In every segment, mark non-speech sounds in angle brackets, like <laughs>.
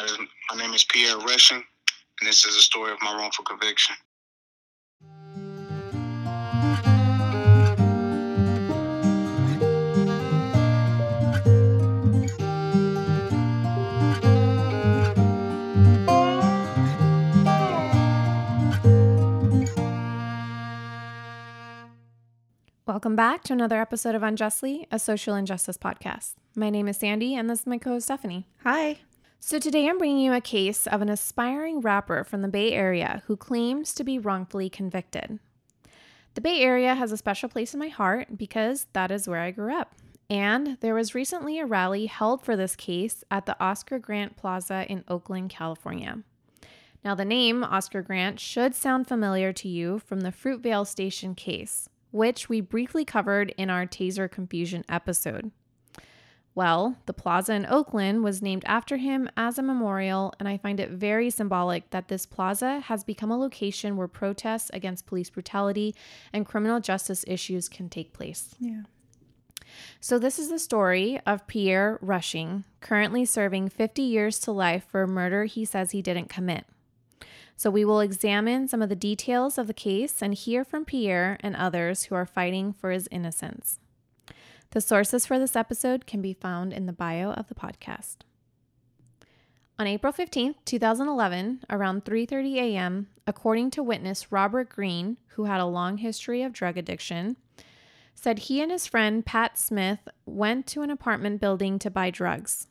Hi, my name is Pierre Rushing, and this is a story of my wrongful conviction. Welcome back to another episode of Unjustly, a social injustice podcast. My name is Sandy, and this is my co host Stephanie. Hi. So, today I'm bringing you a case of an aspiring rapper from the Bay Area who claims to be wrongfully convicted. The Bay Area has a special place in my heart because that is where I grew up. And there was recently a rally held for this case at the Oscar Grant Plaza in Oakland, California. Now, the name Oscar Grant should sound familiar to you from the Fruitvale Station case, which we briefly covered in our Taser Confusion episode. Well, the plaza in Oakland was named after him as a memorial, and I find it very symbolic that this plaza has become a location where protests against police brutality and criminal justice issues can take place. Yeah. So, this is the story of Pierre Rushing, currently serving 50 years to life for a murder he says he didn't commit. So, we will examine some of the details of the case and hear from Pierre and others who are fighting for his innocence. The sources for this episode can be found in the bio of the podcast. On April 15, 2011, around 3:30 a.m., according to witness Robert Green, who had a long history of drug addiction, said he and his friend Pat Smith went to an apartment building to buy drugs.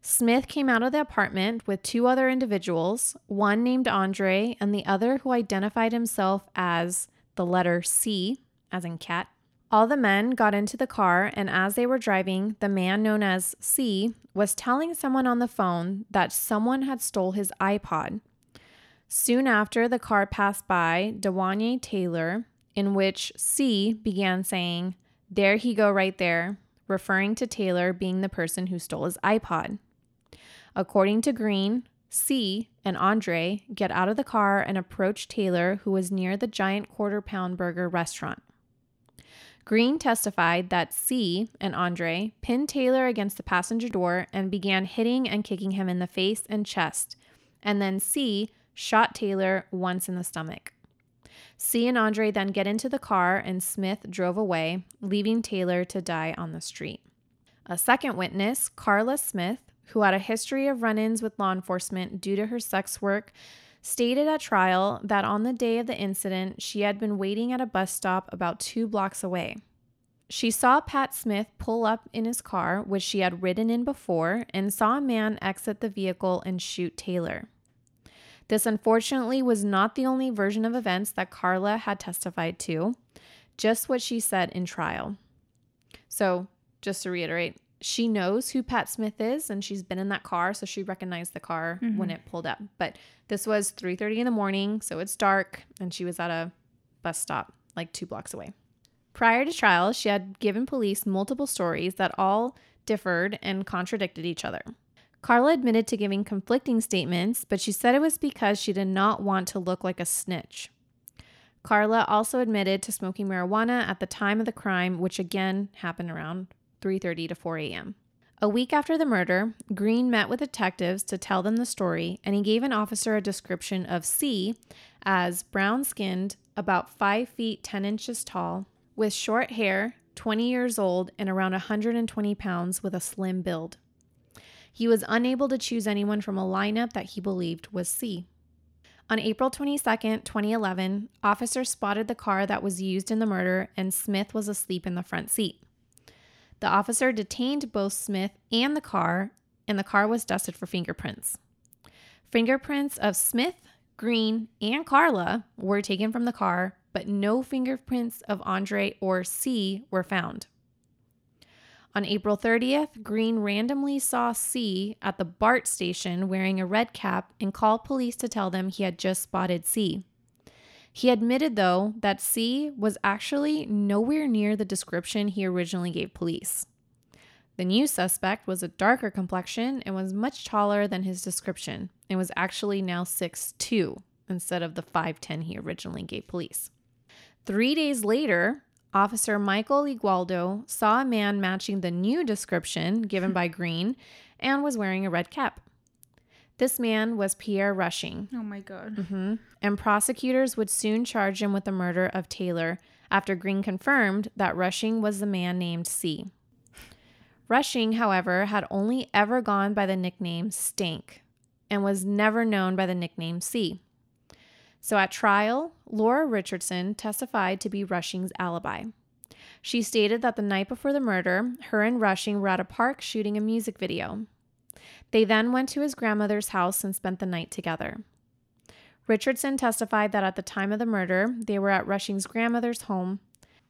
Smith came out of the apartment with two other individuals, one named Andre and the other who identified himself as the letter C, as in cat, all the men got into the car, and as they were driving, the man known as C was telling someone on the phone that someone had stole his iPod. Soon after, the car passed by Dewanye Taylor, in which C began saying, There he go right there, referring to Taylor being the person who stole his iPod. According to Green, C and Andre get out of the car and approach Taylor, who was near the giant quarter pound burger restaurant. Green testified that C and Andre pinned Taylor against the passenger door and began hitting and kicking him in the face and chest, and then C shot Taylor once in the stomach. C and Andre then get into the car and Smith drove away, leaving Taylor to die on the street. A second witness, Carla Smith, who had a history of run ins with law enforcement due to her sex work, stated at trial that on the day of the incident, she had been waiting at a bus stop about two blocks away. She saw Pat Smith pull up in his car, which she had ridden in before, and saw a man exit the vehicle and shoot Taylor. This unfortunately was not the only version of events that Carla had testified to, just what she said in trial. So, just to reiterate, she knows who Pat Smith is and she's been in that car so she recognized the car mm-hmm. when it pulled up. But this was 3:30 in the morning, so it's dark and she was at a bus stop like 2 blocks away. Prior to trial, she had given police multiple stories that all differed and contradicted each other. Carla admitted to giving conflicting statements, but she said it was because she did not want to look like a snitch. Carla also admitted to smoking marijuana at the time of the crime, which again happened around 3:30 to 4 a.m. A week after the murder, Green met with detectives to tell them the story, and he gave an officer a description of C as brown skinned, about 5 feet 10 inches tall, with short hair, 20 years old, and around 120 pounds with a slim build. He was unable to choose anyone from a lineup that he believed was C. On April 22, 2011, officers spotted the car that was used in the murder, and Smith was asleep in the front seat. The officer detained both Smith and the car, and the car was dusted for fingerprints. Fingerprints of Smith, Green, and Carla were taken from the car, but no fingerprints of Andre or C were found. On April 30th, Green randomly saw C at the BART station wearing a red cap and called police to tell them he had just spotted C. He admitted, though, that C was actually nowhere near the description he originally gave police. The new suspect was a darker complexion and was much taller than his description and was actually now 6'2 instead of the 5'10 he originally gave police. Three days later, Officer Michael Igualdo saw a man matching the new description given by <laughs> Green and was wearing a red cap. This man was Pierre Rushing, Oh my god. hmm and prosecutors would soon charge him with the murder of Taylor after Green confirmed that Rushing was the man named C. Rushing, however, had only ever gone by the nickname Stank and was never known by the nickname C. So at trial, Laura Richardson testified to be Rushing's alibi. She stated that the night before the murder, her and Rushing were at a park shooting a music video. They then went to his grandmother's house and spent the night together. Richardson testified that at the time of the murder, they were at Rushing's grandmother's home.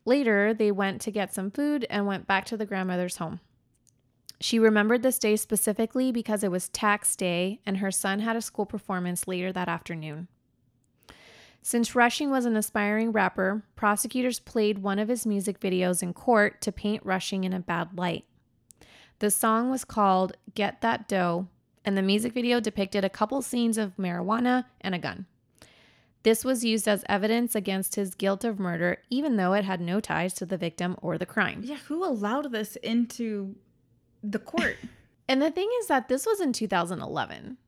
Later, they went to get some food and went back to the grandmother's home. She remembered this day specifically because it was tax day and her son had a school performance later that afternoon. Since Rushing was an aspiring rapper, prosecutors played one of his music videos in court to paint Rushing in a bad light. The song was called Get That Dough, and the music video depicted a couple scenes of marijuana and a gun. This was used as evidence against his guilt of murder, even though it had no ties to the victim or the crime. Yeah, who allowed this into the court? <laughs> And the thing is that this was in 2011,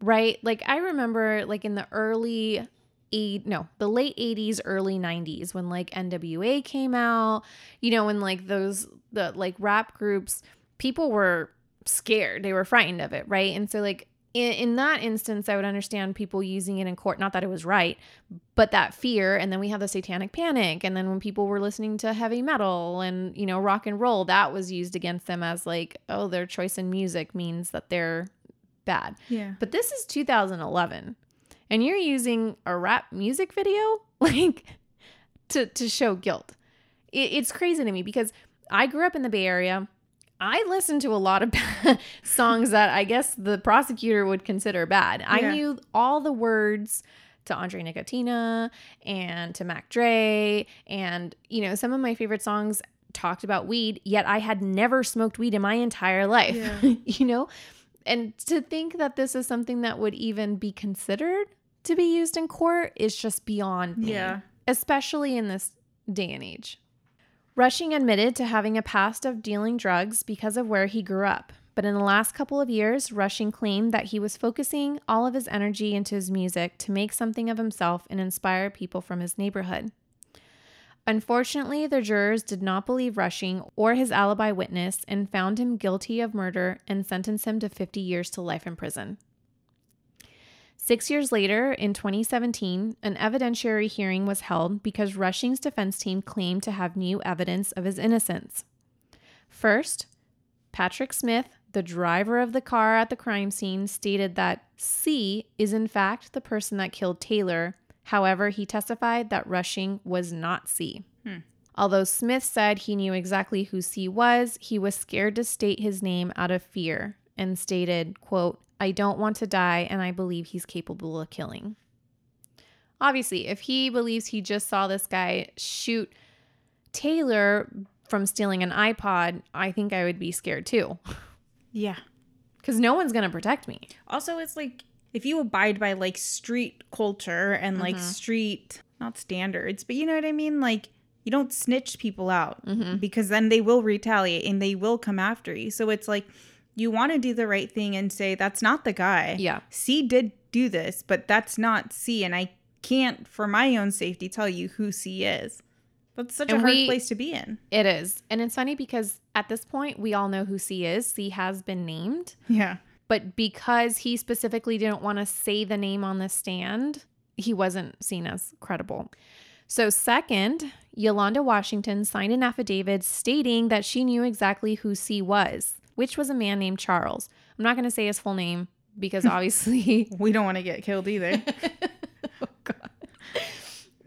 right? Like I remember like in the early eight no, the late 80s, early 90s when like NWA came out, you know, when like those the like rap groups, people were scared. They were frightened of it, right? And so like in, in that instance, I would understand people using it in court. Not that it was right, but that fear. And then we have the satanic panic. And then when people were listening to heavy metal and, you know, rock and roll, that was used against them as like, oh, their choice in music means that they're bad. yeah. But this is 2011 and you're using a rap music video <laughs> like to, to show guilt. It, it's crazy to me because I grew up in the Bay Area. I listened to a lot of <laughs> songs that I guess the prosecutor would consider bad. I Yeah. knew all the words to Andre Nickatina and to Mac Dre and you know some of my favorite songs talked about weed yet I had never smoked weed in my entire life. Yeah. <laughs> you know? And to think that this is something that would even be considered to be used in court is just beyond me, Yeah. especially in this day and age. Rushing admitted to having a past of dealing drugs because of where he grew up. But in the last couple of years, Rushing claimed that he was focusing all of his energy into his music to make something of himself and inspire people from his neighborhood. Unfortunately, the jurors did not believe Rushing or his alibi witness and found him guilty of murder and sentenced him to 50 years to life in prison. Six years later, in 2017, an evidentiary hearing was held because Rushing's defense team claimed to have new evidence of his innocence. First, Patrick Smith, the driver of the car at the crime scene, stated that C is in fact the person that killed Taylor. However, he testified that Rushing was not C. Hmm. Although Smith said he knew exactly who C was, he was scared to state his name out of fear and stated, quote, I don't want to die and I believe he's capable of killing. Obviously, if he believes he just saw this guy shoot Taylor from stealing an iPod, I think I would be scared too. Yeah. Because no one's going to protect me. Also, it's like if you abide by like street culture and like Mm-hmm. street, not standards, but you know what I mean? Like, you don't snitch people out Mm-hmm. because then they will retaliate and they will come after you. So it's like you want to do the right thing and say, that's not the guy. Yeah. C did do this, but that's not C. And I can't, for my own safety, tell you who C is. That's such And a hard we- place to be in. It is. And it's funny because at this point, we all know who C is. C has been named. Yeah. But because he specifically didn't want to say the name on the stand, he wasn't seen as credible. So, second, Yolanda Washington signed an affidavit stating that she knew exactly who C was, which was a man named Charles. I'm not going to say his full name because <laughs> obviously, <laughs> We don't want to get killed either. <laughs> Oh,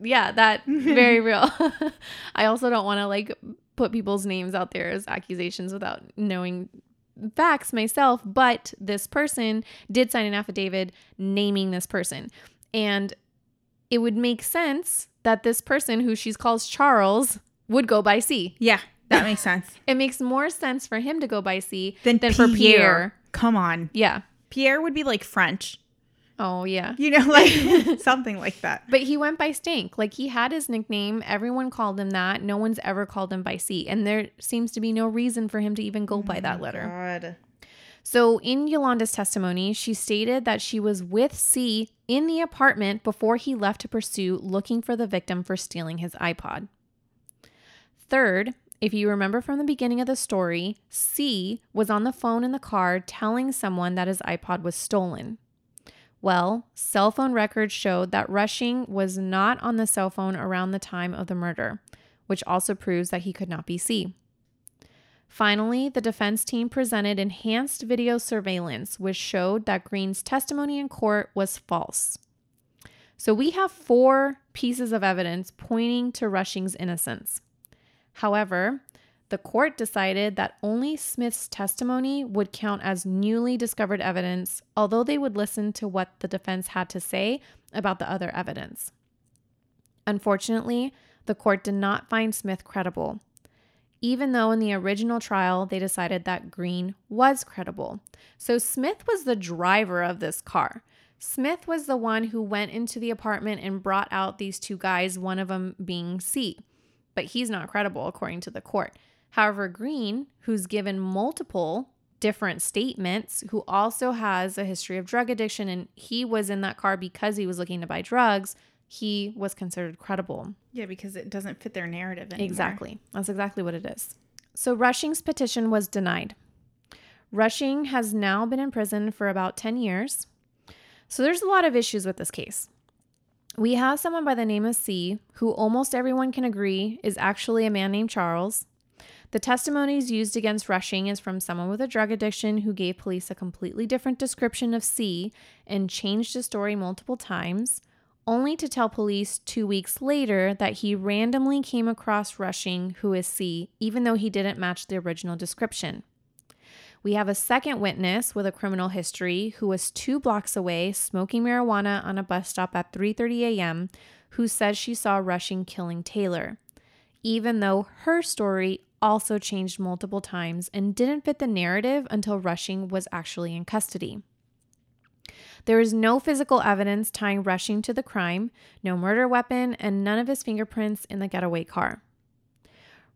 yeah, that very real. I also don't want to like put people's names out there as accusations without knowing facts myself, but this person did sign an affidavit naming this person. And it would make sense that this person who she calls Charles would go by C. yeah, that makes sense. <laughs> It makes more sense for him to go by C Then than for Pierre. Come on. Yeah. Pierre would be like French, Oh, yeah. you know, like <laughs> <laughs> something like that. But he went by Stink. Like he had his nickname. Everyone called him that. No one's ever called him by C. And there seems to be no reason for him to even go by that oh letter. God. So, in Yolanda's testimony, she stated that she was with C in the apartment before he left to pursue looking for the victim for stealing his iPod. Third, if you remember from the beginning of the story, C was on the phone in the car telling someone that his iPod was stolen. Well, cell phone records showed that Rushing was not on the cell phone around the time of the murder, which also proves that he could not be C. Finally, the defense team presented enhanced video surveillance, which showed that Green's testimony in court was false. So we have four pieces of evidence pointing to Rushing's innocence. However, the court decided that only Smith's testimony would count as newly discovered evidence, although they would listen to what the defense had to say about the other evidence. Unfortunately, the court did not find Smith credible, even though in the original trial they decided that Green was credible. So Smith was the driver of this car. Smith was the one who went into the apartment and brought out these two guys, one of them being C. But he's not credible according to the court. However, Green, who's given multiple different statements, who also has a history of drug addiction, and he was in that car because he was looking to buy drugs, he was considered credible. Yeah, because it doesn't fit their narrative anymore. Exactly. That's exactly what it is. So Rushing's petition was denied. Rushing has now been in prison for about 10 years. So there's a lot of issues with this case. We have someone by the name of C, who almost everyone can agree is actually a man named Charles. The testimonies used against Rushing is from someone with a drug addiction who gave police a completely different description of C and changed his story multiple times, only to tell police two weeks later that he randomly came across Rushing, who is C, even though he didn't match the original description. We have a second witness with a criminal history who was 2 blocks away smoking marijuana on a bus stop at 3:30 a.m. who says she saw Rushing killing Taylor. Even though her story also changed multiple times and didn't fit the narrative until Rushing was actually in custody. There is no physical evidence tying Rushing to the crime, no murder weapon, and none of his fingerprints in the getaway car.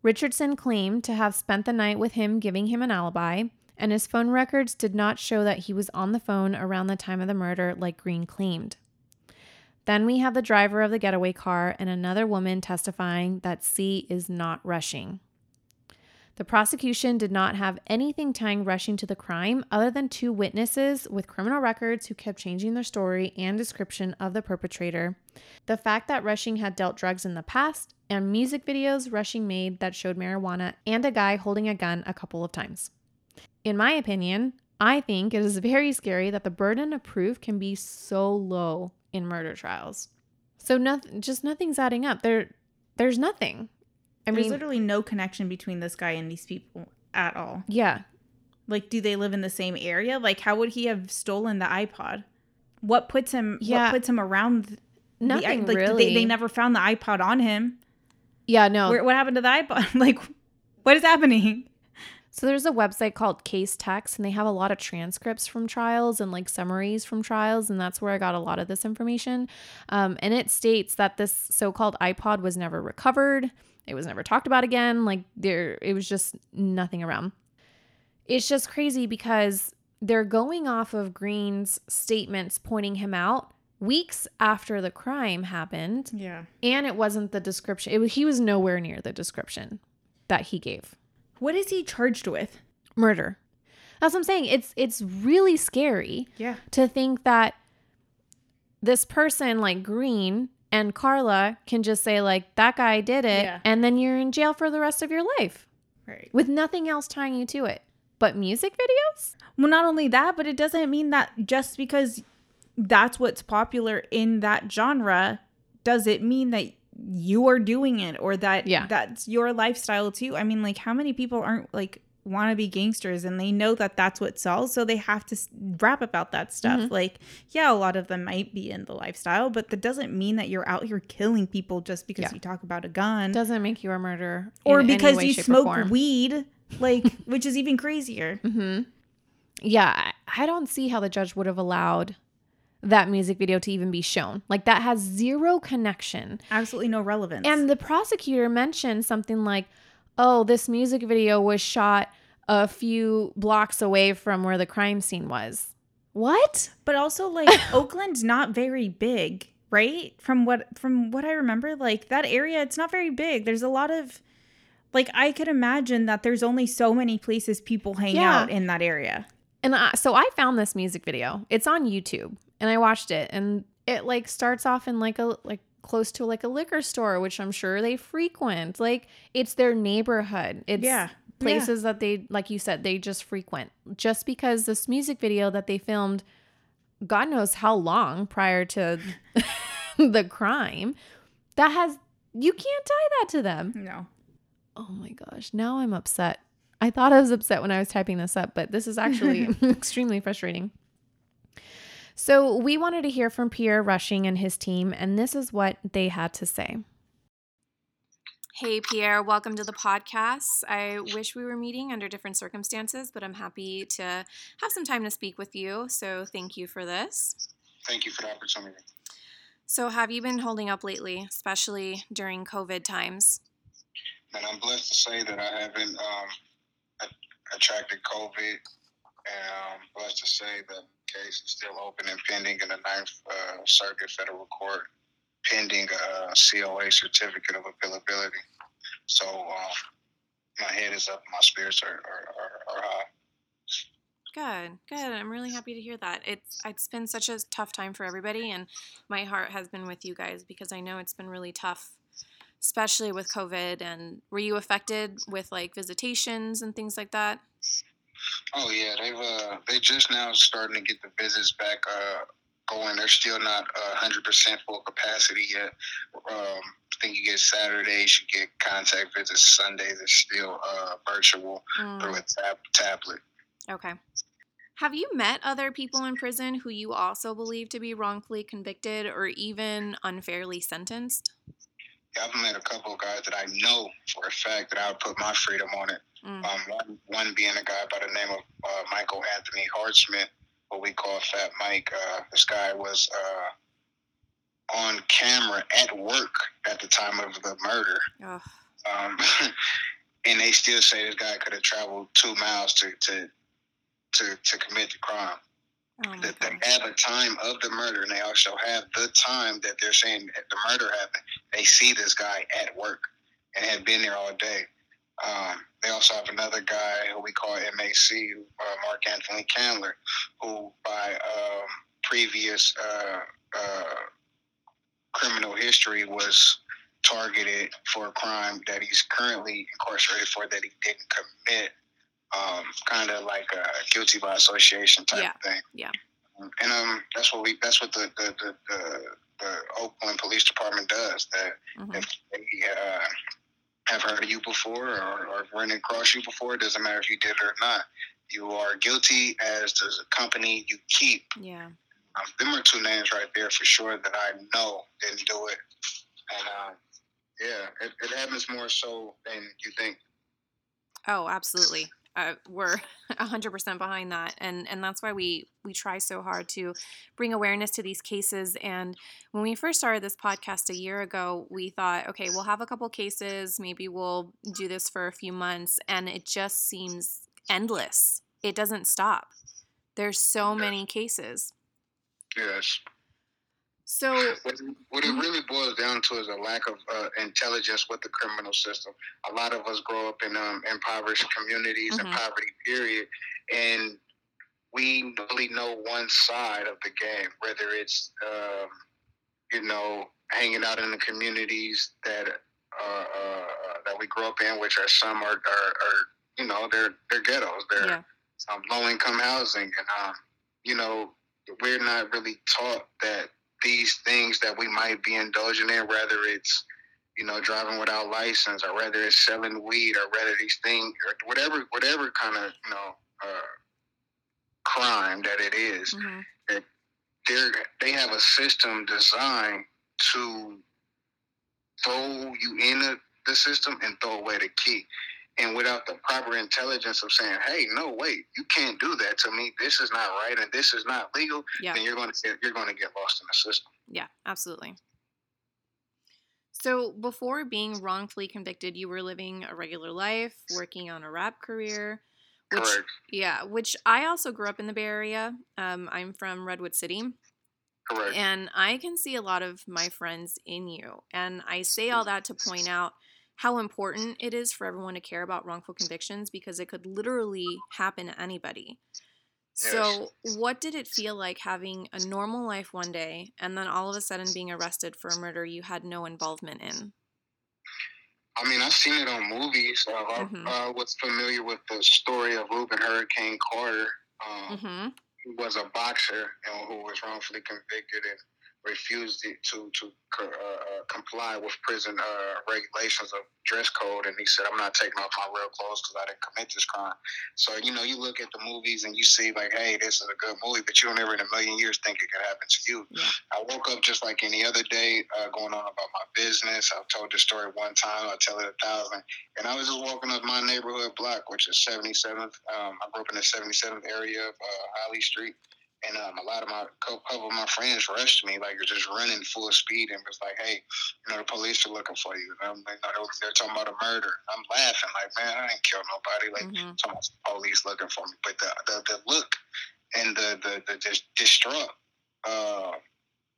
Richardson claimed to have spent the night with him, giving him an alibi, and his phone records did not show that he was on the phone around the time of the murder, like Green claimed. Then we have the driver of the getaway car and another woman testifying that C is not rushing. The prosecution did not have anything tying Rushing to the crime other than two witnesses with criminal records who kept changing their story and description of the perpetrator, the fact that Rushing had dealt drugs in the past, and music videos Rushing made that showed marijuana and a guy holding a gun a couple of times. In my opinion, I think it is very scary that the burden of proof can be so low in murder trials. So nothing just nothing's adding up. There there's nothing. I There's mean, literally no connection between this guy and these people at all. yeah, Like, do they live in the same area? Like, how would he have stolen the iPod? What puts him? Yeah. What puts him around? the- nothing like, really. They, they never found the iPod on him. yeah, no. Where, what happened to the iPod? <laughs> like, what is happening? So there's a website called Casetext, and they have a lot of transcripts from trials and like summaries from trials, and that's where I got a lot of this information. Um, and it states that this so-called iPod was never recovered. It was never talked about again. Like there, it was just nothing around. It's just crazy because they're going off of Green's statements pointing him out weeks after the crime happened, Yeah. and it wasn't the description. It he was nowhere near the description that he gave What is he charged with? murder. That's what I'm saying. It's it's really scary Yeah. to think that this person like Green and Carla can just say like that guy did it Yeah. and then you're in jail for the rest of your life Right. with nothing else tying you to it. But music videos? Well, not only that, but it doesn't mean that just because that's what's popular in that genre, does it mean that you are doing it or that Yeah. that's your lifestyle too? I mean, like, how many people aren't like want to be gangsters and they know that that's what sells, so they have to rap about that stuff. Mhm. Like, yeah, a lot of them might be in the lifestyle, but that doesn't mean that you're out here killing people just because Yeah. you talk about a gun Doesn't make you a murderer. or because way, you smoke weed, like, <laughs> which is even crazier. hmm Yeah, I I don't see how the judge would have allowed that music video to even be shown. Like that has zero connection. Absolutely no relevance. And the prosecutor mentioned something like, "Oh, this music video was shot a few blocks away from where the crime scene was. What? But also like <laughs> Oakland's not very big, right? From what from what I remember, like that area it's not very big. There's a lot of like I could imagine that there's only so many places people hang Yeah. out in that area. And I, so I found this music video. It's on YouTube, and I watched it, and it like starts off in like a like close to like a liquor store, which I'm sure they frequent. Like it's their neighborhood. It's Yeah. places that they like you said they just frequent. Just because this music video that they filmed, God knows how long prior to <laughs> the crime, that has you can't tie that to them. No. Oh my gosh. Now I'm upset. I thought I was upset when I was typing this up, but this is actually <laughs> extremely frustrating. So, we wanted to hear from Pierre Rushing and his team, and this is what they had to say. Hey, Pierre, welcome to the podcast. I wish we were meeting under different circumstances, but I'm happy to have some time to speak with you. So, thank you for this. Thank you for the opportunity. So, have you been holding up lately, especially during COVID times? And I'm blessed to say that I haven't um, attracted COVID. And I'm blessed to say that the case is still open and pending in the Ninth uh, Circuit Federal Court, pending a COA certificate of appealability. So um, my head is up, my spirits are, are, are, are high. Good, good. I'm really happy to hear that. It's it's been such a tough time for everybody, and my heart has been with you guys because I know it's been really tough, especially with COVID. And were you affected with like visitations and things like that? Oh yeah, they've uh, they just now starting to get the visits back uh, going. They're still not hundred percent full capacity yet. Um, I think you get Saturdays, you get contact visits. Sundays are still uh, virtual Mm, through a tab- tablet. okay. Have you met other people in prison who you also believe to be wrongfully convicted or even unfairly sentenced? I've met a couple of guys that I know for a fact that I would put my freedom on it. Mm, Um, one, one being a guy by the name of uh, Michael Anthony Hartsmith, what we call Fat Mike. Uh, this guy was uh, on camera at work at the time of the murder. ugh, Um, <laughs> and they still say this guy could have traveled two miles to, to, to, to commit the crime. oh That they have a time of the murder, and they also have the time that they're saying that the murder happened. They see this guy at work and had been there all day. Um, they also have another guy who we call MAC, uh, Mark Anthony Candler, who by um, previous uh, uh, criminal history was targeted for a crime that he's currently incarcerated for that he didn't commit. Um, kind of like a guilty by association type Yeah, of thing. yeah. And um, that's what we that's what the the, the, the, the Oakland Police Department does. That Mhm. if they uh, have heard of you before or, or run across you before, it doesn't matter if you did or not. You are guilty as does the company you keep. Yeah. Um, them are two names right there for sure that I know didn't do it. And uh, yeah, it, it happens more so than you think. Oh, absolutely. Uh, we're <laughs> 100% behind that and and that's why we we try so hard to bring awareness to these cases and when we first started this podcast a year ago we thought okay we'll have a couple cases maybe we'll do this for a few months and it just seems endless. It doesn't stop. There's so many cases. Yes. So What, it really boils down to is a lack of uh, intelligence with the criminal system. A lot of us grow up in um, impoverished communities Mhm. and poverty, period, and we only know one side of the game. Whether it's um, you know hanging out in the communities that uh, uh, that we grow up in, which are some are, are, are you know they're they're ghettos, they're yeah um, low income housing, and um, you know we're not really taught that these things that we might be indulging in, whether it's you know driving without license, or whether it's selling weed, or whether these things, or whatever whatever kind of you know uh, crime that it is, mhm, they're they have a system designed to throw you in the, the system and throw away the key. And without the proper intelligence of saying, "Hey, no, wait, you can't do that to me. This is not right, and this is not legal," yeah then you're going to get you're going to get lost in the system. Yeah, absolutely. So, before being wrongfully convicted, you were living a regular life, working on a rap career. Which, Correct. Yeah, which I also grew up in the Bay Area. Um, I'm from Redwood City. Correct. And I can see a lot of my friends in you. And I say all that to point out how important it is for everyone to care about wrongful convictions because it could literally happen to anybody. So, what did it feel like having a normal life one day and then all of a sudden being arrested for a murder you had no involvement in? I mean, I've seen it on movies. Uh, I, Mhm. I was familiar with the story of Rubin Hurricane Carter, um, Mm-hmm. who was a boxer and who was wrongfully convicted and refused it to to uh, uh, comply with prison uh, regulations of dress code. And he said, "I'm not taking off my real clothes because I didn't commit this crime." So you know, you look at the movies and you see like, "Hey, this is a good movie," but you don't ever in a million years think it could happen to you. Yeah. I woke up just like any other day, uh, going on about my business. I've told this story one time. I'll tell it a thousand. And I was just walking up my neighborhood block, which is 77th. Um, I grew up in the 77th area of uh, Holly Street. And um, a lot of my couple of my friends rushed me, like just running full speed, and was like, "Hey, you know the police are looking for you." And I'm, you know, they- they're talking about a murder. I'm laughing, like, "Man, I didn't kill nobody." Like, hmm talking about the police looking for me. But the the, the look and the the the dis- distraught uh,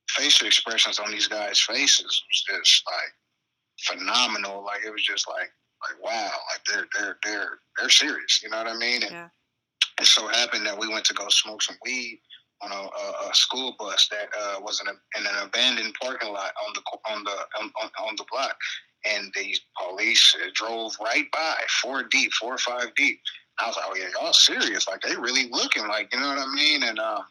facial expressions on these guys' faces was just like phenomenal. Like it was just like like wow, like they're they're they're they're serious. You know what I mean? And Yeah. it so happened that we went to go smoke some weed on a, a, a school bus that uh, was in, a, in an abandoned parking lot on the on the on, on, the block, and the police uh, drove right by, four deep, four or five deep. I was like, oh yeah, y'all serious? Like they really looking like you know what I mean? And um,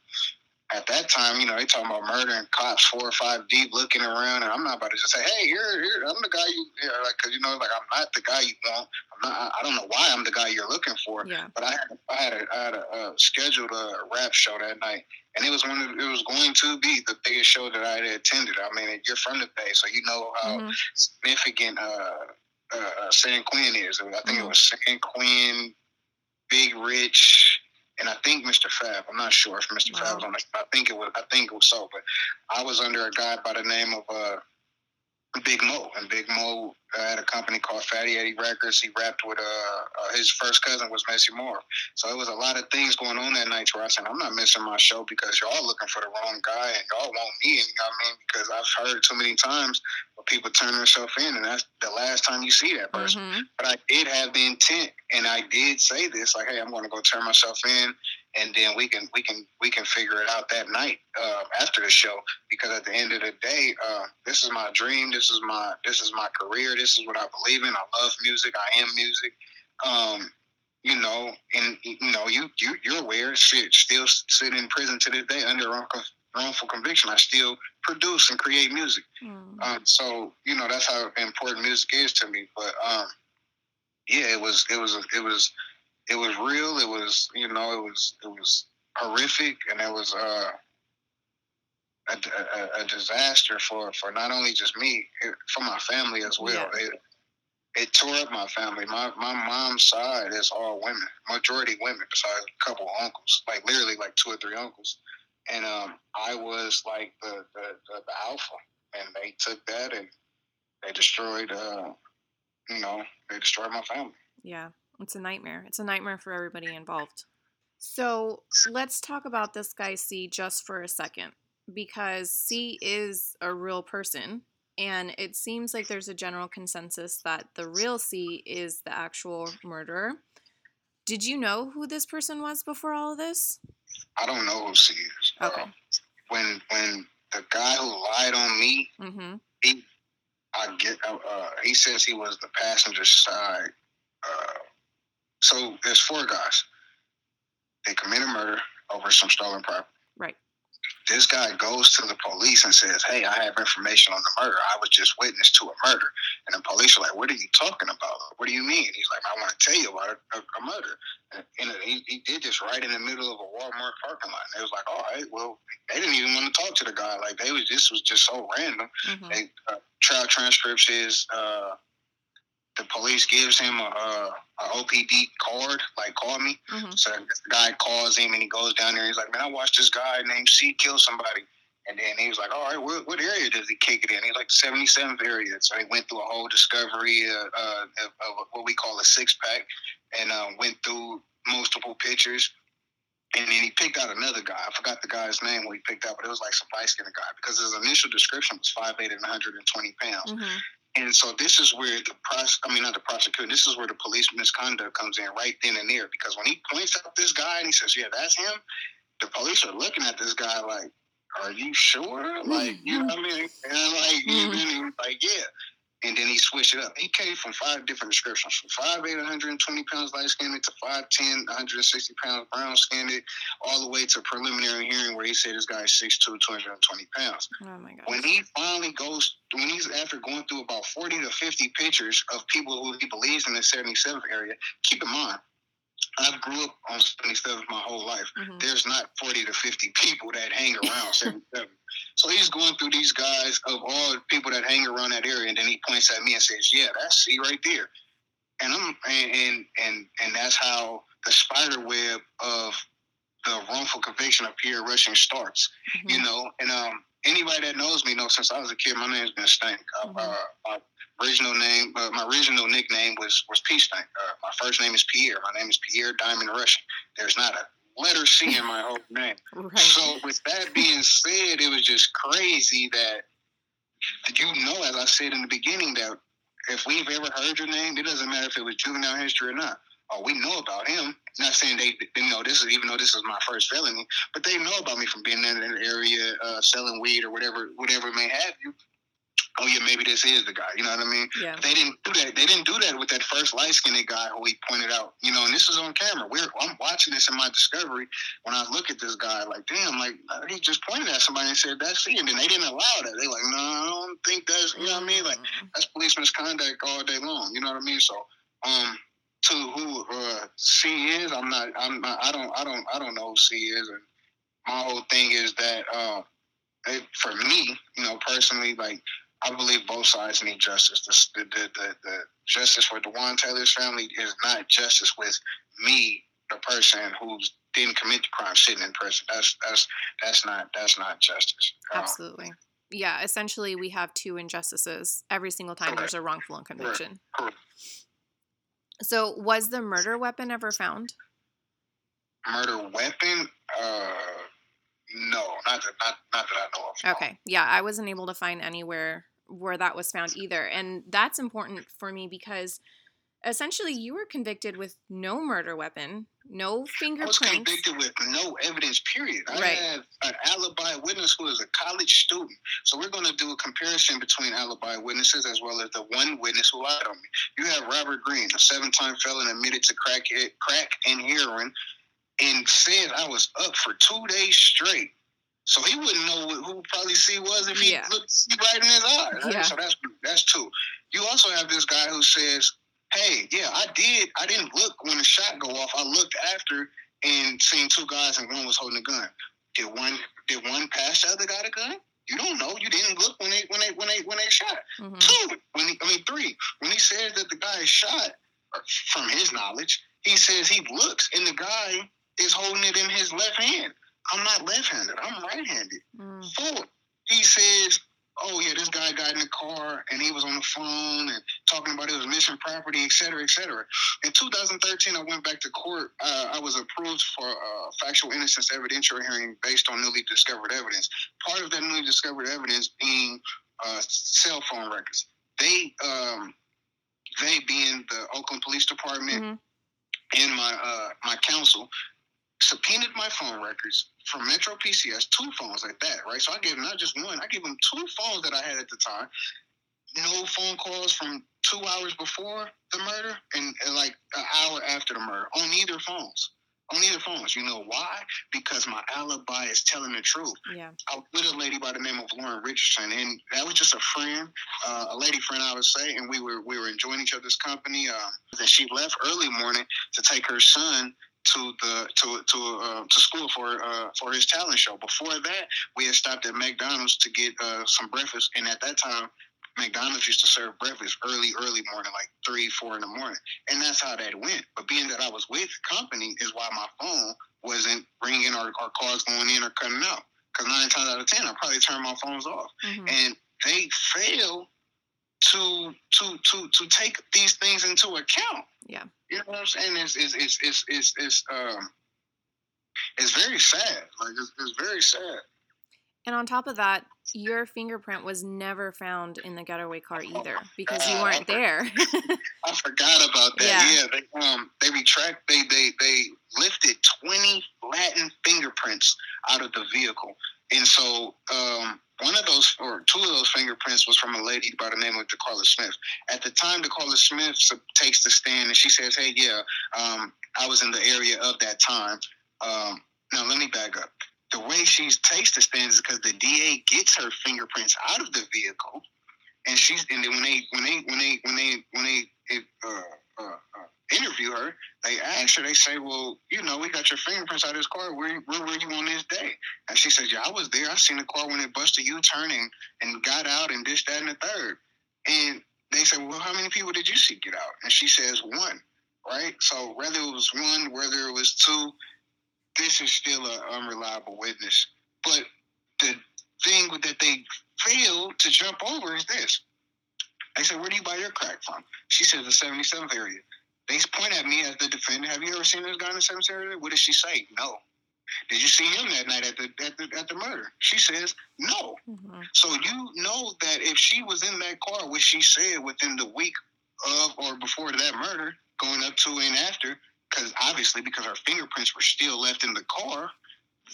at that time, you know, they talking about murdering cops four or five deep, looking around, and I'm not about to just say, hey, here, here, I'm the guy you, you know, like, cause you know, like I'm not the guy you want. I'm not. I- don't know why I'm the guy you're looking for. Yeah. But I had I had a, I had a uh, scheduled a rap show that night, and it was one of it was going to be the biggest show that I had attended. I mean, you're from the Bay, so you know how hmm significant uh, uh, uh, San Quinn is. I think it Mhm. was San Quinn, Big Rich, and I think Mr. Fab. I'm not sure if Mr. Wow. Fab was on it. I think it was. I think it was so. But I was under a guy by the name of uh, Big Mo, and Big Mo had a company called Fatty Eddie Records. He rapped with uh, uh, his first cousin was Messi Moore. So it was a lot of things going on that night where I said, I'm not missing my show because y'all looking for the wrong guy and y'all want me. And you know what I mean? Because I've heard too many times where people turn themselves in, and that's the last time you see that person. hmm But I did have the intent, and I did say this, like, hey, I'm going to go turn myself in, and then we can we can we can figure it out that night uh, after the show. Because at the end of the day, uh, this is my dream. This is my this is my career. This is what I believe in. I love music. I am music. Um, you know, and you know, you you you're aware. Shit, still sitting in prison to this day under wrongful, wrongful conviction. I still produce and create music. Mm. Um, so you know that's how important music is to me. But um, yeah, it was it was it was it was real. It was you know it was it was horrific, and it was uh, a, a, a disaster for for not only just me, it, for my family as well. Yeah. It, it tore up my family. My my mom's side is all women, majority women, besides a couple of uncles, like literally like two or three uncles. And um, I was like the, the, the, the alpha, and they took that and they destroyed. Uh, you know, they destroyed my family. Yeah, it's a nightmare. It's a nightmare for everybody involved. So let's talk about this guy C just for a second because C is a real person. And it seems like there's a general consensus that the real C is the actual murderer. Did you know who this person was before all of this? I don't know who she is. Okay. Uh, when when the guy who lied on me, Mm-hmm. I get. Uh, uh, he says he was the passenger side. Uh, so there's four guys. They commit a murder over some stolen property. Right. This guy goes to the police and says, "Hey, I have information on the murder. I was just witness to a murder." And the police are like, "What are you talking about? What do you mean?" He's like, "I want to tell you about a, a, murder." And, and he, he did this right in the middle of a Walmart parking lot. And they was like, "All right, well, they didn't even want to talk to the guy. Like they was this was just so random." Mm-hmm. They, uh, trial transcripts is uh, the police gives him a, a, OPD card, like call me. Mm-hmm. So the guy calls him and he goes down there. And he's like, man, I watched this guy named C kill somebody. And then he was like, all right, what, what area does he kick it in? He's like, 77th area. So he went through a whole discovery uh, uh, of, of what we call a six pack and uh, went through multiple pictures. And then he picked out another guy. I forgot the guy's name when he picked out, but it was like some light skinned guy because his initial description was 5'8 and 120 pounds. Mhm. And so this is where the pros I mean not the prosecutor, this is where the police misconduct comes in right then and there. Because when he points out this guy and he says, Yeah, that's him, the police are looking at this guy like, Are you sure? Like, you know what I mean? And like Mhm. even he was like, Yeah. And then he switched it up. He came from five different descriptions from 5'8, 120 pounds light skinned to 5'10, 160 pounds brown skinned, all the way to preliminary hearing where he said this guy is 6'2, 220 pounds Oh my God. when he finally goes when he's after going through about 40 to 50 pictures of people who he believes in the 77th area keep in mind i grew up on 77th my whole life Mhm. there's not 40 to 50 people that hang around <laughs> 77 so he's going through these guys of all the people that hang around that area and then he points at me and says yeah that's C right there and i'm and and and, and that's how the spider web of the wrongful conviction of Pierre Rushing starts Mhm. you know. And um, anybody that knows me knows since I was a kid, my name's been Stank. Uh, Mhm. uh, my original name, uh, my original nickname was was P Stank. Uh, my first name is Pierre. My name is Pierre Diamond Rushing. There's not a letter C in my whole <laughs> name. Right. So with that being said, it was just crazy that you know, as I said in the beginning, that if we've ever heard your name, it doesn't matter if it was juvenile history or not. Oh, we know about him. Not saying they, they know this is even though this is my first felony, but they know about me from being in an area uh, selling weed or whatever, whatever it may have you. Oh yeah, maybe this is the guy. You know what I mean? yeah. They didn't do that. They didn't do that with that first light skinned guy who he pointed out. You know, and this is on camera. We're I'm watching this in my discovery when I look at this guy, like, damn, like he just pointed at somebody and said that's he, and then they didn't allow that. They like, no, I don't think that's you know what I mean. Like Mm. that's police misconduct all day long. You know what I mean? So, um, to who uh, C is, I'm not. I'm not. I don't. I don't. I don't know who C is, and my whole thing is that uh, it, for me, you know, personally, like I believe both sides need justice. The the the, the, the justice for Dewan Taylor's family is not justice with me, the person who didn't commit the crime, sitting in prison. That's that's that's not that's not justice. Um, Absolutely. Yeah, essentially we have two injustices every single time there's a wrongful conviction. correct. So was the murder weapon ever found? murder weapon? Uh, no, not that not, not that I know of. no. Okay. Yeah, I wasn't able to find anywhere where that was found either. And that's important for me because essentially you were convicted with no murder weapon, no I was fingerprints. convicted with no evidence, period. I Right. have an alibi witness who is a college student. So we're going to do a comparison between alibi witnesses as well as the one witness who lied on me. You have Robert Green, a seven-time felon admitted to crack, eh, crack and heroin, and said I was up for two days straight. So he wouldn't know who probably C was if he Yeah. looked right in his eye. Right? Yeah. So that's that's two. You also have this guy who says, "Hey, yeah, I did. I didn't look when the shot go off. I looked after and seen two guys and one was holding a gun. Did one did one pass the other guy the gun? You don't know. You didn't look when they when they when they when they shot. Mhm. Two, when he, I mean three, when he says that the guy is shot, from his knowledge, he says he looks and the guy is holding it in his left hand. I'm not left-handed. I'm right-handed. Mm. Four, he says, "Oh yeah, this guy got in the car and he was on the phone and talking about his missing property, et cetera, et cetera." In 2013, I went back to court. Uh, I was approved for a factual innocence evidentiary hearing based on newly discovered evidence. Part of that newly discovered evidence being uh, cell phone records. They, um, they being the Oakland Police Department Mhm. and my uh, my counsel subpoenaed my phone records from MetroPCS, two phones like that, right? So I gave them not just one, I gave them two phones that I had at the time. No phone calls from two hours before the murder and, and like an hour after the murder on either phones. On either phones. You know why? Because my alibi is telling the truth. Yeah. I was with a lady by the name of Lauren Richardson, and that was just a friend, uh, a lady friend, I would say, and we were we were enjoying each other's company. Um, and she left early morning to take her son to the to to uh, to school for uh, for his talent show. Before that, we had stopped at McDonald's to get uh, some breakfast, and at that time. McDonald's used to serve breakfast early, early morning, like three, four in the morning, and that's how that went. But being that I was with company is why my phone wasn't ringing or, or calls going in or cutting out. Because nine times out of ten, I probably turned my phones off. Mhm. And they failed to to to to take these things into account. Yeah. You know what I'm saying? It's it's it's it's it's, it's um it's very sad. Like it's, it's very sad. And on top of that, your fingerprint was never found in the getaway car Oh either because you weren't there. <laughs> I forgot about that. Yeah. Yeah, they um they retract they they they lifted twenty latent fingerprints out of the vehicle, and so um one of those or two of those fingerprints was from a lady by the name of DeCarla Smith. At the time, DeCarla Smith takes the stand and she says, "Hey, yeah, um, I was in the area of that time." Um, now let me back up. The way she takes the stand is because the DA gets her fingerprints out of the vehicle and she's and then when they when they when they when they when they uh, uh, uh, interview her, they ask her. They say, "Well, you know, we got your fingerprints out of this car. Where where were you on this day?" And she says, "Yeah, I was there. I seen the car when it busted U turn and, and got out and this, that, and the third. And they say, "Well, how many people did you see get out?" And she says, "One." Right. So whether it was one, whether it was two, this is still an unreliable witness. But the thing that they failed to jump over is this. They said, Where do you buy your crack from? She says the 77th area. They point at me as the defendant. Have you ever seen this guy in the 77th area? What does she say? No. Did you see him that night at the at the, at the murder? She says no. Mhm. So you know that if she was in that car, which she said within the week of or before that murder, going up to and after, because obviously because her fingerprints were still left in the car,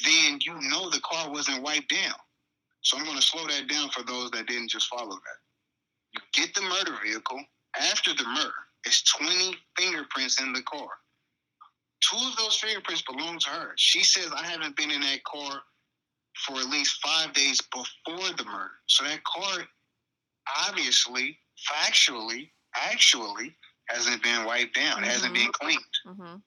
then you know the car wasn't wiped down. So I'm going to slow that down for those that didn't just follow that. You get the murder vehicle after the murder. It's 20 fingerprints in the car. Two of those fingerprints belong to her. She says I haven't been in that car for at least five days before the murder. So that car obviously, factually, actually hasn't been wiped down, It hasn't been cleaned. Mhm.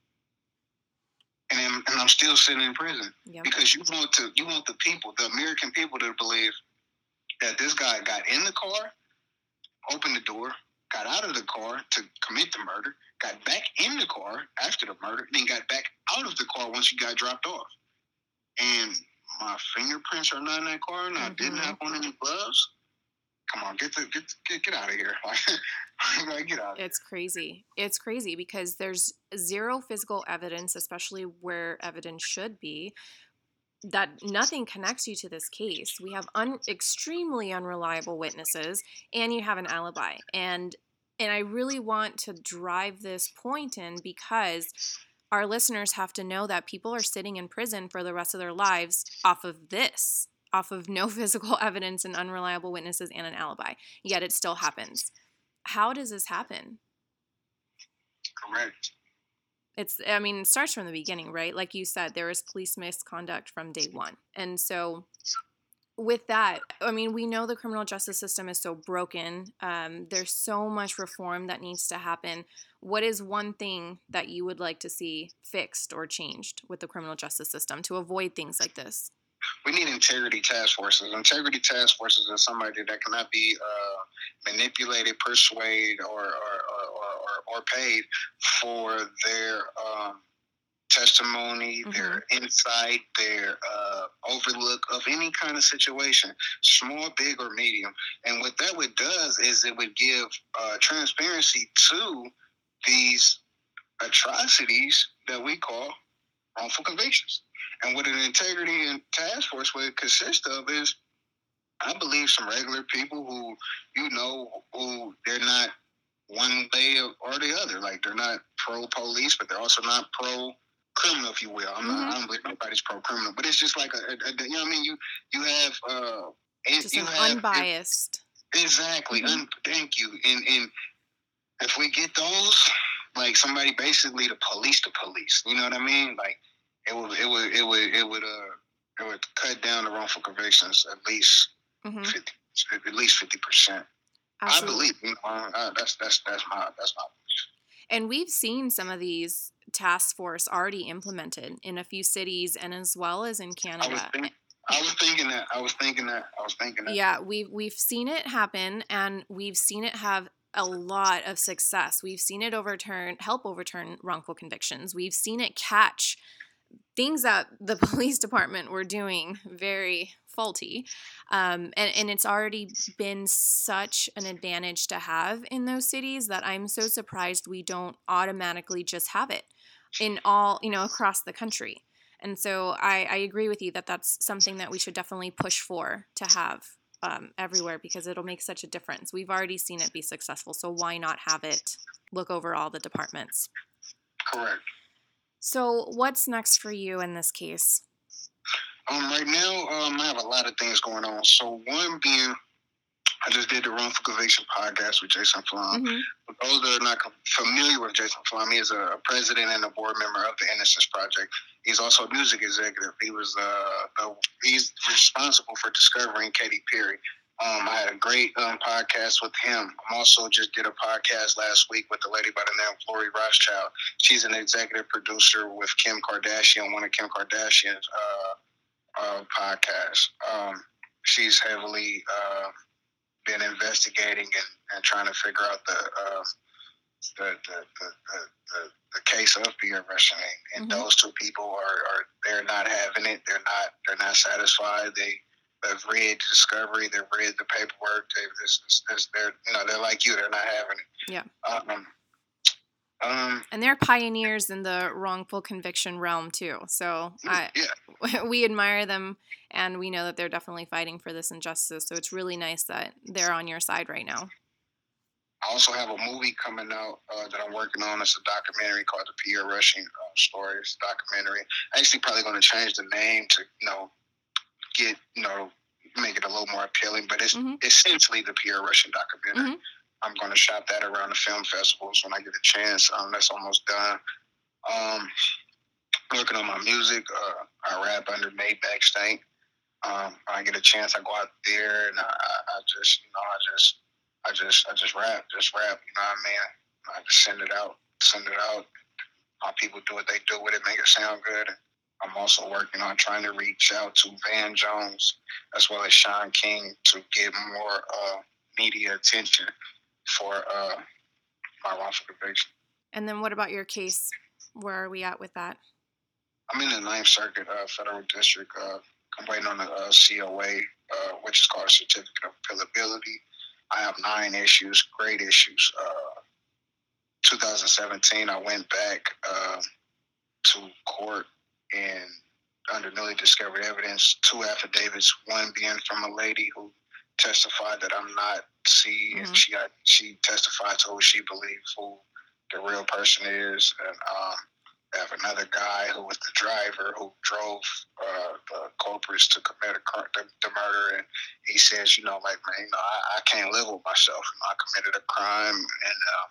And, I'm- and I'm still sitting in prison Yep. because you want to you want the people, the American people, to believe that this guy got in the car, opened the door, got out of the car to commit the murder, got back in the car after the murder, then got back out of the car once he got dropped off. And my fingerprints are not in that car, and I didn't Mhm. have on any gloves. Come on, get the get get, get out of here! <laughs> Like, get out. It's crazy. It's crazy because there's zero physical evidence, especially where evidence should be, that nothing connects you to this case. We have un- extremely unreliable witnesses, and you have an alibi. And and I really want to drive this point in because our listeners have to know that people are sitting in prison for the rest of their lives off of this, off of no <laughs> physical evidence and unreliable witnesses and an alibi. Yet it still happens. How does this happen? Correct. It's, I mean, it starts from the beginning, right? Like you said, there was police misconduct from day one. And so, with that, I mean, we know the criminal justice system is so broken. Um, there's so much reform that needs to happen. What is one thing that you would like to see fixed or changed with the criminal justice system to avoid things like this? we need integrity task forces. Integrity task forces are somebody that cannot be uh, manipulated, persuaded, or or, or paid for their um, testimony, their insight, their uh, overlook of any kind of situation, small, big, or medium. And what that would does is it would give uh, transparency to these atrocities that we call wrongful convictions. And what an integrity and task force would consist of is, I believe, some regular people who, you know, who they're not one way or the other. Like they're not pro police, but they're also not pro criminal, if you will. I'm not, I don't believe nobody's pro criminal, but it's just like a, a, a, you know what I mean. You you have uh, Just you have unbiased. Exactly. Mhm. Un- thank you. And and if we get those, like somebody basically to police the police, you know what I mean? Like it would it would it would it would uh it would cut down the wrongful convictions at least Mhm. fifty at least fifty percent. I believe uh, that's that's that's my that's my And we've seen some of these task force already implemented in a few cities and as well as in I was Canada. think, I was thinking that I was thinking that I was thinking that Yeah, we've we've seen it happen and we've seen it have a lot of success. We've seen it overturn help overturn wrongful convictions. We've seen it catch things that the <laughs> police department were doing very faulty. Um, and, and it's already been such an advantage to have in those cities that I'm so surprised we don't automatically just have it in all, you know, across the country. And so I, I agree with you that that's something that we should definitely push for to have um, everywhere because it'll make such a difference. We've already seen it be successful, so why not have it look over all the departments? Correct. So, what's next for you in this case? Um, right now, um, I have a lot of things going on. So one being, I just did the Wrongful Conviction podcast with Jason Flom. Mhm. For those that are not familiar with Jason Flom, he is a, a president and a board member of the Innocence Project. He's also a music executive. He was uh, the, he's responsible for discovering Katy Perry. Um, I had a great um, podcast with him. I'm also just did a podcast last week with a lady by the name of Lori Rothschild. She's an executive producer with Kim Kardashian, one of Kim Kardashian's uh, uh, podcasts. Um, she's heavily uh, been investigating and, and trying to figure out the uh, the, the, the, the, the, case of Pierre Rushing. And Mhm. those two people are, are they're not having it. They're not they're not satisfied. They they've read the discovery. They've read the paperwork. They this, this, this, they're you know they're like you. They're not having it. Yeah. Um. Um. And they're pioneers in the wrongful conviction realm, too. So, I, Yeah. <laughs> we admire them and we know that they're definitely fighting for this injustice. So, it's really nice that they're on your side right now. I also have a movie coming out uh, that I'm working on. It's a documentary called The Pierre Rushing uh, a documentary. Actually, probably going to change the name to you know get you know make it a little more appealing. But it's Mhm. essentially the Pierre Rushing documentary. Mhm. I'm going to shop that around the film festivals when I get a chance. Um, that's almost done. Um, working on my music. Uh, I rap under Maybach Stank. Um, when I get a chance, I go out there and I, I, just, you know, I just, I just, I just rap, just rap. You know what I mean? I just send it out, send it out. How people do what they do with it, make it sound good. I'm also working on trying to reach out to Van Jones as well as Shaun King to get more uh, media attention for uh, my wrongful conviction. And then, what about your case? Where are we at with that? I'm in the Ninth Circuit uh, Federal District. Uh, I'm waiting on the uh, COA, uh, which is called a Certificate of Appealability. I have nine issues, great issues. Uh, 2017, I went back uh, to court and under newly discovered evidence, two affidavits, one being from a lady who testified that I'm not C, Mhm. and she got, she testified to who she believes who the real person is, and um, I have another guy who was the driver who drove uh, the culprits to commit a, the, the murder, and he says, you know, like man, you know, I, I can't live with myself. You know, I committed a crime, and um,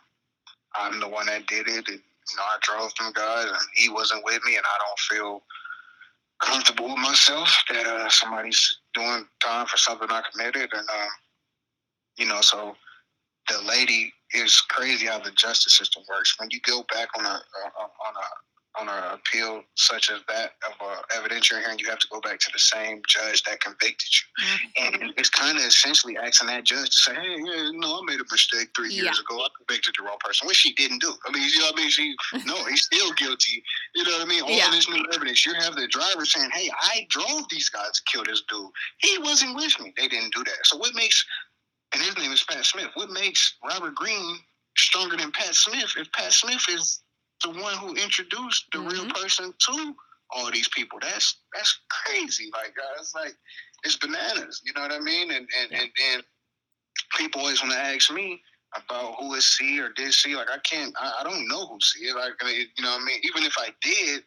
I'm the one that did it. And, you know, I drove them guys, and he wasn't with me, and I don't feel comfortable with myself that uh, somebody's doing time for something I committed, and um, you know, so the lady is crazy how the justice system works. When you go back on a, a on a on an appeal such as that of a evidentiary hearing, you have to go back to the same judge that convicted you, mm-hmm. and it's kind of essentially asking that judge to say, "Hey, yeah, no, I made a mistake three years Yeah. ago. I convicted the wrong person," which she didn't do. I mean, you know what I mean? She no, <laughs> he's still guilty. You know what I mean? All Yeah. this new evidence. You have the driver saying, "Hey, I drove these guys to kill this dude. He wasn't with me. They didn't do that." So what makes and his name is Pat Smith. What makes Robert Green stronger than Pat Smith if Pat Smith is the one who introduced the real Mhm. person to all these people? That's that's crazy. Like it's like it's bananas. You know what I mean? And and Yeah. and then people always want to ask me about who is C or did C. Like I can't. I, I don't know who C is. Like I mean, you know what I mean? Even if I did,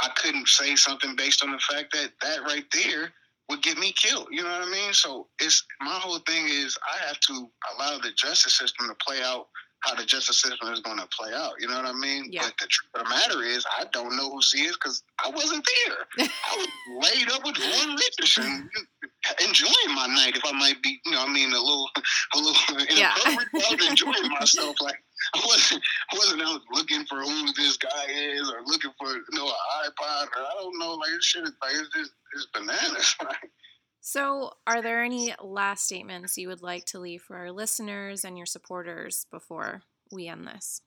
I couldn't say something based on the fact that that right there would get me killed. You know what I mean? So it's my whole thing is I have to allow the justice system to play out how the justice system is going to play out. You know what I mean? Yeah. But the truth of the matter is, I don't know who she is because I wasn't there. I was <laughs> laid up with one Lauren Richardson, enjoying my night. If I might be, you know, I mean, a little, a little <laughs> Yeah. I was enjoying <laughs> myself. Like I wasn't, I wasn't out looking for who this guy is or looking for, you know, an iPod or I don't know. Like this shit is like it's just it's bananas. Like, So, are there any last statements you would like to leave for our listeners and your supporters before we end this?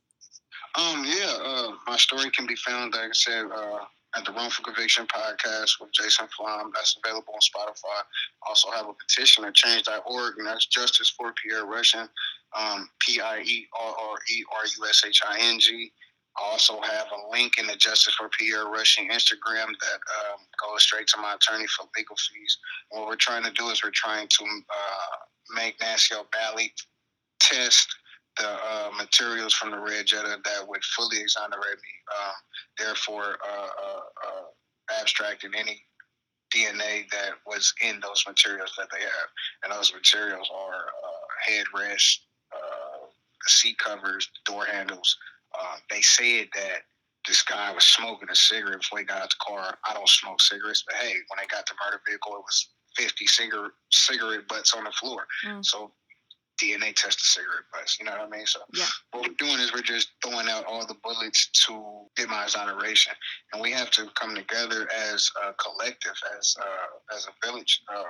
Um, yeah, uh, my story can be found, like I said, uh, at the Wrongful Conviction podcast with Jason Flom. That's available on Spotify. I Also have a petition at change.org, and that's Justice for Pierre Rushing, um, P I E R R E R U S H I N G. I also have a link in the Justice for Pierre Rushing Instagram that um, goes straight to my attorney for legal fees. And what we're trying to do is we're trying to uh, make Nancy O'Malley test the uh, materials from the red Jetta that would fully exonerate me, um, therefore uh, uh, uh, abstracting any DNA that was in those materials that they have. And those materials are uh, headrests, uh, seat covers, door handles. Uh, they said that this guy was smoking a cigarette before he got out the car. I don't smoke cigarettes, but hey, when I got the murder vehicle, it was 50 cigarette cigarette butts on the floor. Mm. So DNA test the cigarette butts. You know what I mean? So Yeah. what we're doing is we're just throwing out all the bullets to get my exoneration, and we have to come together as a collective, as uh, as a village. Uh,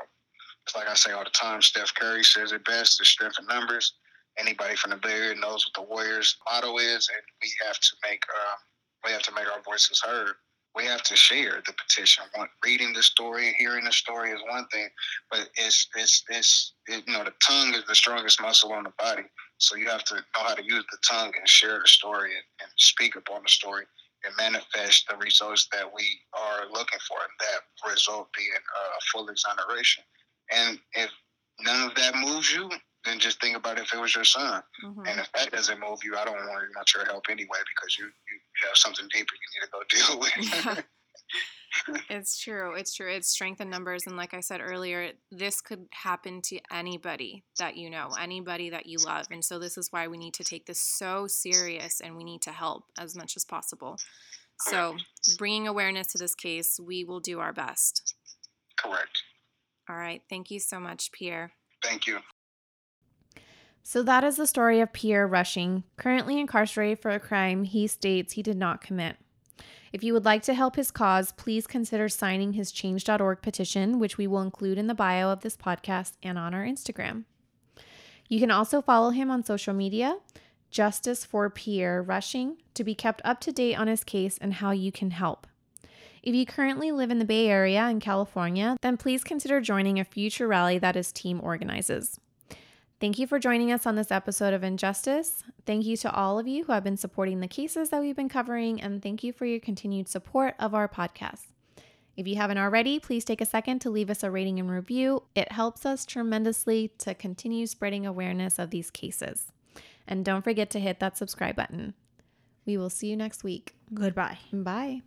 it's like I say all the time. Steph Curry says it best: the strength in numbers. Anybody from the Bay Area knows what the Warriors' motto is, and we have to make uh, we have to make our voices heard. We have to share the petition. Reading the story, hearing the story is one thing, but it's it's it's it, you know the tongue is the strongest muscle on the body. So you have to know how to use the tongue and share the story and, and speak upon the story and manifest the results that we are looking for. And that result being uh, full exoneration. And if none of that moves you, then just think about if it was your son. Mhm. And if that doesn't move you, I don't want much your help anyway because you, you, you have something deeper you need to go <laughs> deal with. <laughs> It's true. It's true. It's strength in numbers. And like I said earlier, this could happen to anybody that you know, anybody that you love. And so this is why we need to take this so serious and we need to help as much as possible. So, bringing awareness to this case, we will do our best. Correct. All right. Thank you so much, Pierre. Thank you. So, that is the story of Pierre Rushing, currently incarcerated for a crime he states he did not commit. If you would like to help his cause, please consider signing his change.org petition, which we will include in the bio of this podcast and on our Instagram. You can also follow him on social media, Justice for Pierre Rushing, to be kept up to date on his case and how you can help. If you currently live in the Bay Area in California, then please consider joining a future rally that his team organizes. Thank you for joining us on this episode of Injustice. Thank you to all of you who have been supporting the cases that we've been covering, and thank you for your continued support of our podcast. If you haven't already, please take a second to leave us a rating and review. It helps us tremendously to continue spreading awareness of these cases. And don't forget to hit that subscribe button. We will see you next week. Goodbye. Bye.